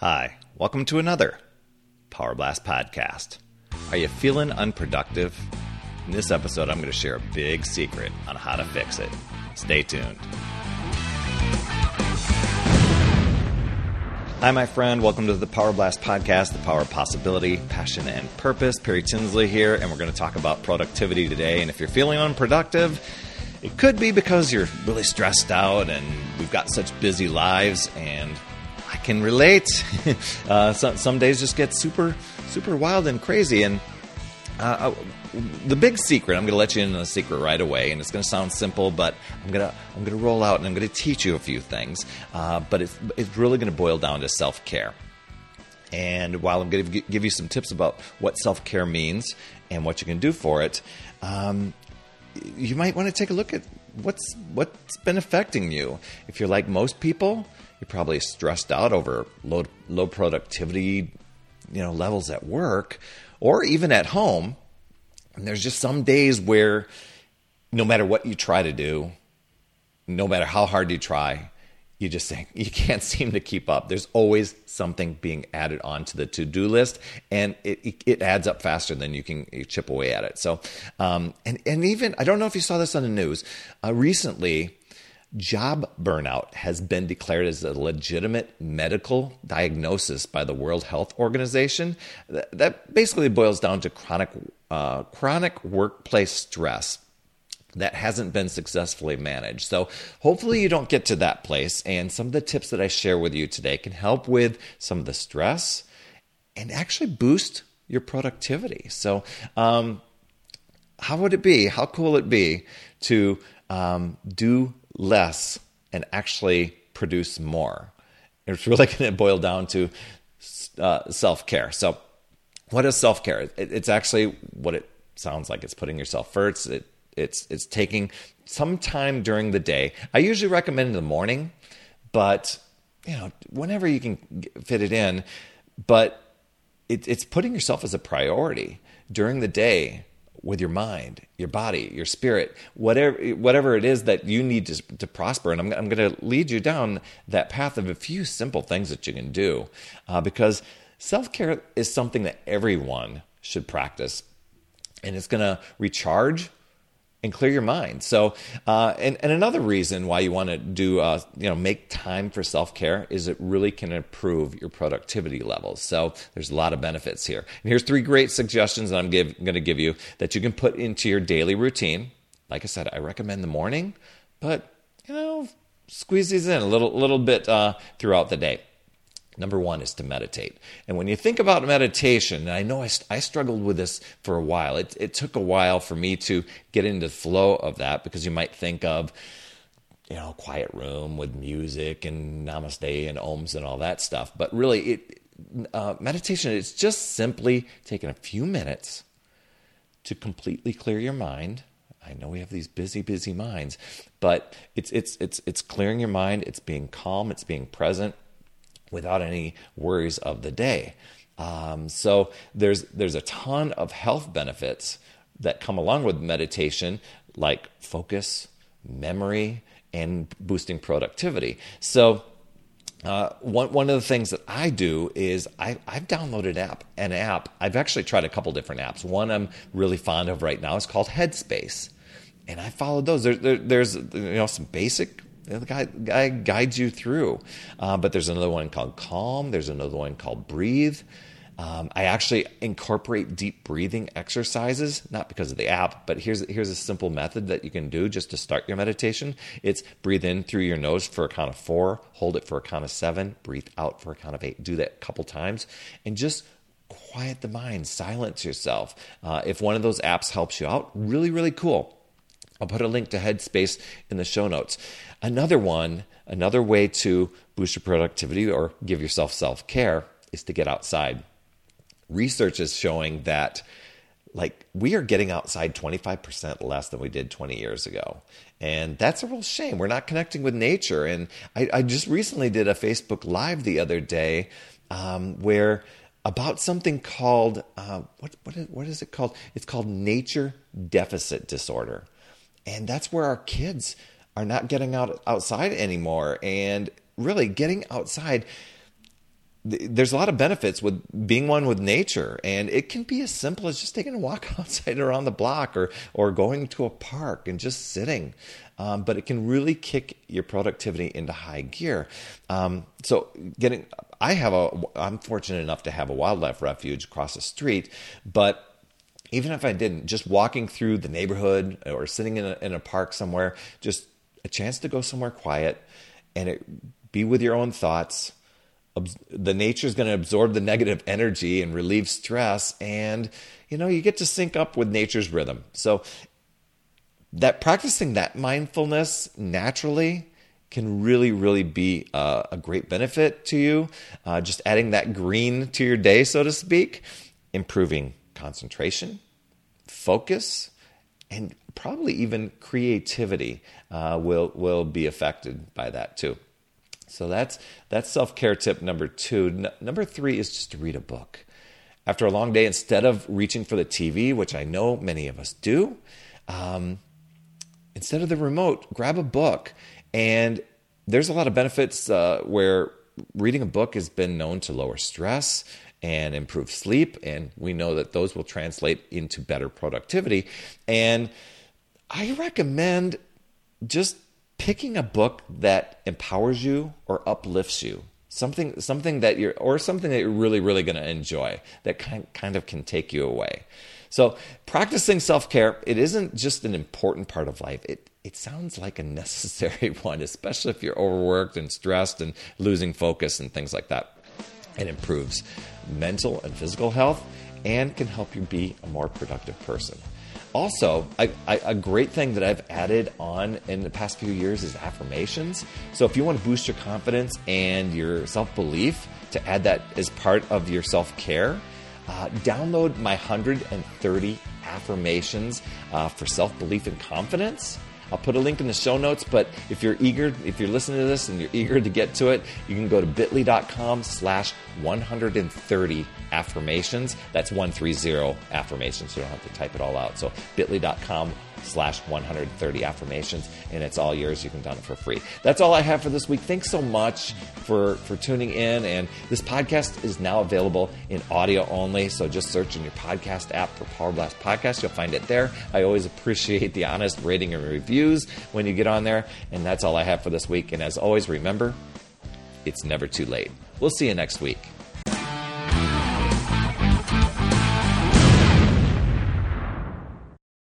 Hi, welcome to another Power Blast podcast. Are you feeling unproductive? In this episode, I'm going to share a big secret on how to fix it. Stay tuned. Hi, my friend. Welcome to the Power Blast podcast, the power of possibility, passion, and purpose. Perry Tinsley here, and we're going to talk about productivity today. And if you're feeling unproductive, it could be because you're really stressed out and we've got such busy lives and can relate. uh, some, some days just get super, super wild and crazy. And uh, uh the big secret, I'm going to let you in on a secret right away, and it's going to sound simple, but I'm going to I'm going to roll out and I'm going to teach you a few things. Uh, but it's it's really going to boil down to self care. And while I'm going to give you some tips about what self care means and what you can do for it, um, you might want to take a look at what's what's been affecting you. If you're like most people, you're probably stressed out over low low productivity, you know, levels at work or even at home. And there's just some days where no matter what you try to do, no matter how hard you try, you just think you can't seem to keep up. There's always something being added onto the to-do list, and it, it adds up faster than you can chip away at it. So, um, and and even I don't know if you saw this on the news uh, recently. Job burnout has been declared as a legitimate medical diagnosis by the World Health Organization. That basically boils down to chronic, uh, chronic workplace stress that hasn't been successfully managed. So, hopefully, you don't get to that place. And some of the tips that I share with you today can help with some of the stress and actually boost your productivity. So, um, how would it be? How cool would it be to um, do less and actually produce more. It's really going to boil down to uh, self care. So, what is self care? It, it's actually what it sounds like. It's putting yourself first. It, it's it's taking some time during the day. I usually recommend in the morning, but you know whenever you can fit it in. But it, it's putting yourself as a priority during the day with your mind, your body, your spirit, whatever whatever it is that you need to, to prosper. And I'm, I'm going to lead you down that path of a few simple things that you can do, uh, because self care is something that everyone should practice, and it's going to recharge and clear your mind. So, uh, and, and another reason why you want to do, uh, you know, make time for self care is it really can improve your productivity levels. So, there's a lot of benefits here. And here's three great suggestions that I'm going to give you that you can put into your daily routine. Like I said, I recommend the morning, but you know, squeeze these in a little, little bit uh, throughout the day. Number one is to meditate. And when you think about meditation, and I know I, I struggled with this for a while, it, it took a while for me to get into the flow of that because you might think of, you know, quiet room with music and namaste and ohms and all that stuff. But really, it uh, meditation is just simply taking a few minutes to completely clear your mind. I know we have these busy, busy minds, but it's it's it's it's clearing your mind. It's being calm. It's being present without any worries of the day. Um, so there's there's a ton of health benefits that come along with meditation, like focus, memory, and boosting productivity. So uh, one one of the things that I do is I, I've downloaded app an app. I've actually tried a couple different apps. One I'm really fond of right now is called Headspace, and I followed those. There, there, there's you know some basic the guy, guy guides you through. Uh, but there's another one called Calm. There's another one called Breathe. Um, I actually incorporate deep breathing exercises, not because of the app, but here's here's a simple method that you can do just to start your meditation. It's breathe in through your nose for a count of four, hold it for a count of seven, breathe out for a count of eight. Do that a couple times, and just quiet the mind, silence yourself. Uh, if one of those apps helps you out, really really cool. I'll put a link to Headspace in the show notes. Another one, another way to boost your productivity or give yourself self care is to get outside. Research is showing that like we are getting outside 25% less than we did 20 years ago. And that's a real shame. We're not connecting with nature. And i, I just recently did a facebook live the other day um, where about something called uh, what, what, is, what is it called? It's called nature deficit disorder and that's where our kids are not getting out outside anymore. And really, getting outside, there's a lot of benefits with being one with nature. And it can be as simple as just taking a walk outside around the block or or going to a park and just sitting. Um, but it can really kick your productivity into high gear. Um, so getting i have a i'm fortunate enough to have a wildlife refuge across the street but even if I didn't, just walking through the neighborhood or sitting in a, in a park somewhere, just a chance to go somewhere quiet and it, be with your own thoughts, the nature is going to absorb the negative energy and relieve stress and you know you get to sync up with nature's rhythm. So that practicing that mindfulness naturally can really really be uh, a great benefit to you. Uh, just adding that green to your day so to speak improving concentration focus and probably even creativity uh, will will be affected by that too so that's that's self care tip number two. Number three is just to read a book. After a long day, instead of reaching for the TV, which I know many of us do, um, instead of the remote, grab a book. And there's a lot of benefits uh, where reading a book has been known to lower stress and improve sleep. And we know that those will translate into better productivity. And I recommend just picking a book that empowers you or uplifts you something something that you're or something that you're really really going to enjoy that kind kind of can take you away so practicing self-care it isn't just an important part of life it it sounds like a necessary one especially if you're overworked and stressed and losing focus and things like that it improves mental and physical health and can help you be a more productive person also, I, I, a great thing that I've added on in the past few years is affirmations. So if you want to boost your confidence and your self belief, to add that as part of your self care, uh, download my 130 affirmations uh, for self belief and confidence. I'll put a link in the show notes, but if you're eager, if you're listening to this and you're eager to get to it, you can go to bit.ly.com slash 130 affirmations. That's 130 affirmations. You don't have to type it all out. So bit.ly.com slash 130 affirmations and it's all yours. You can download it for free. That's all i have for this week. Thanks so much for for tuning in and this podcast is now available in audio only so just search in your podcast app for power blast podcast. You'll find it there. I always appreciate the honest rating and reviews when you get on there and that's all i have for this week. And as always remember it's never too late. We'll see you next week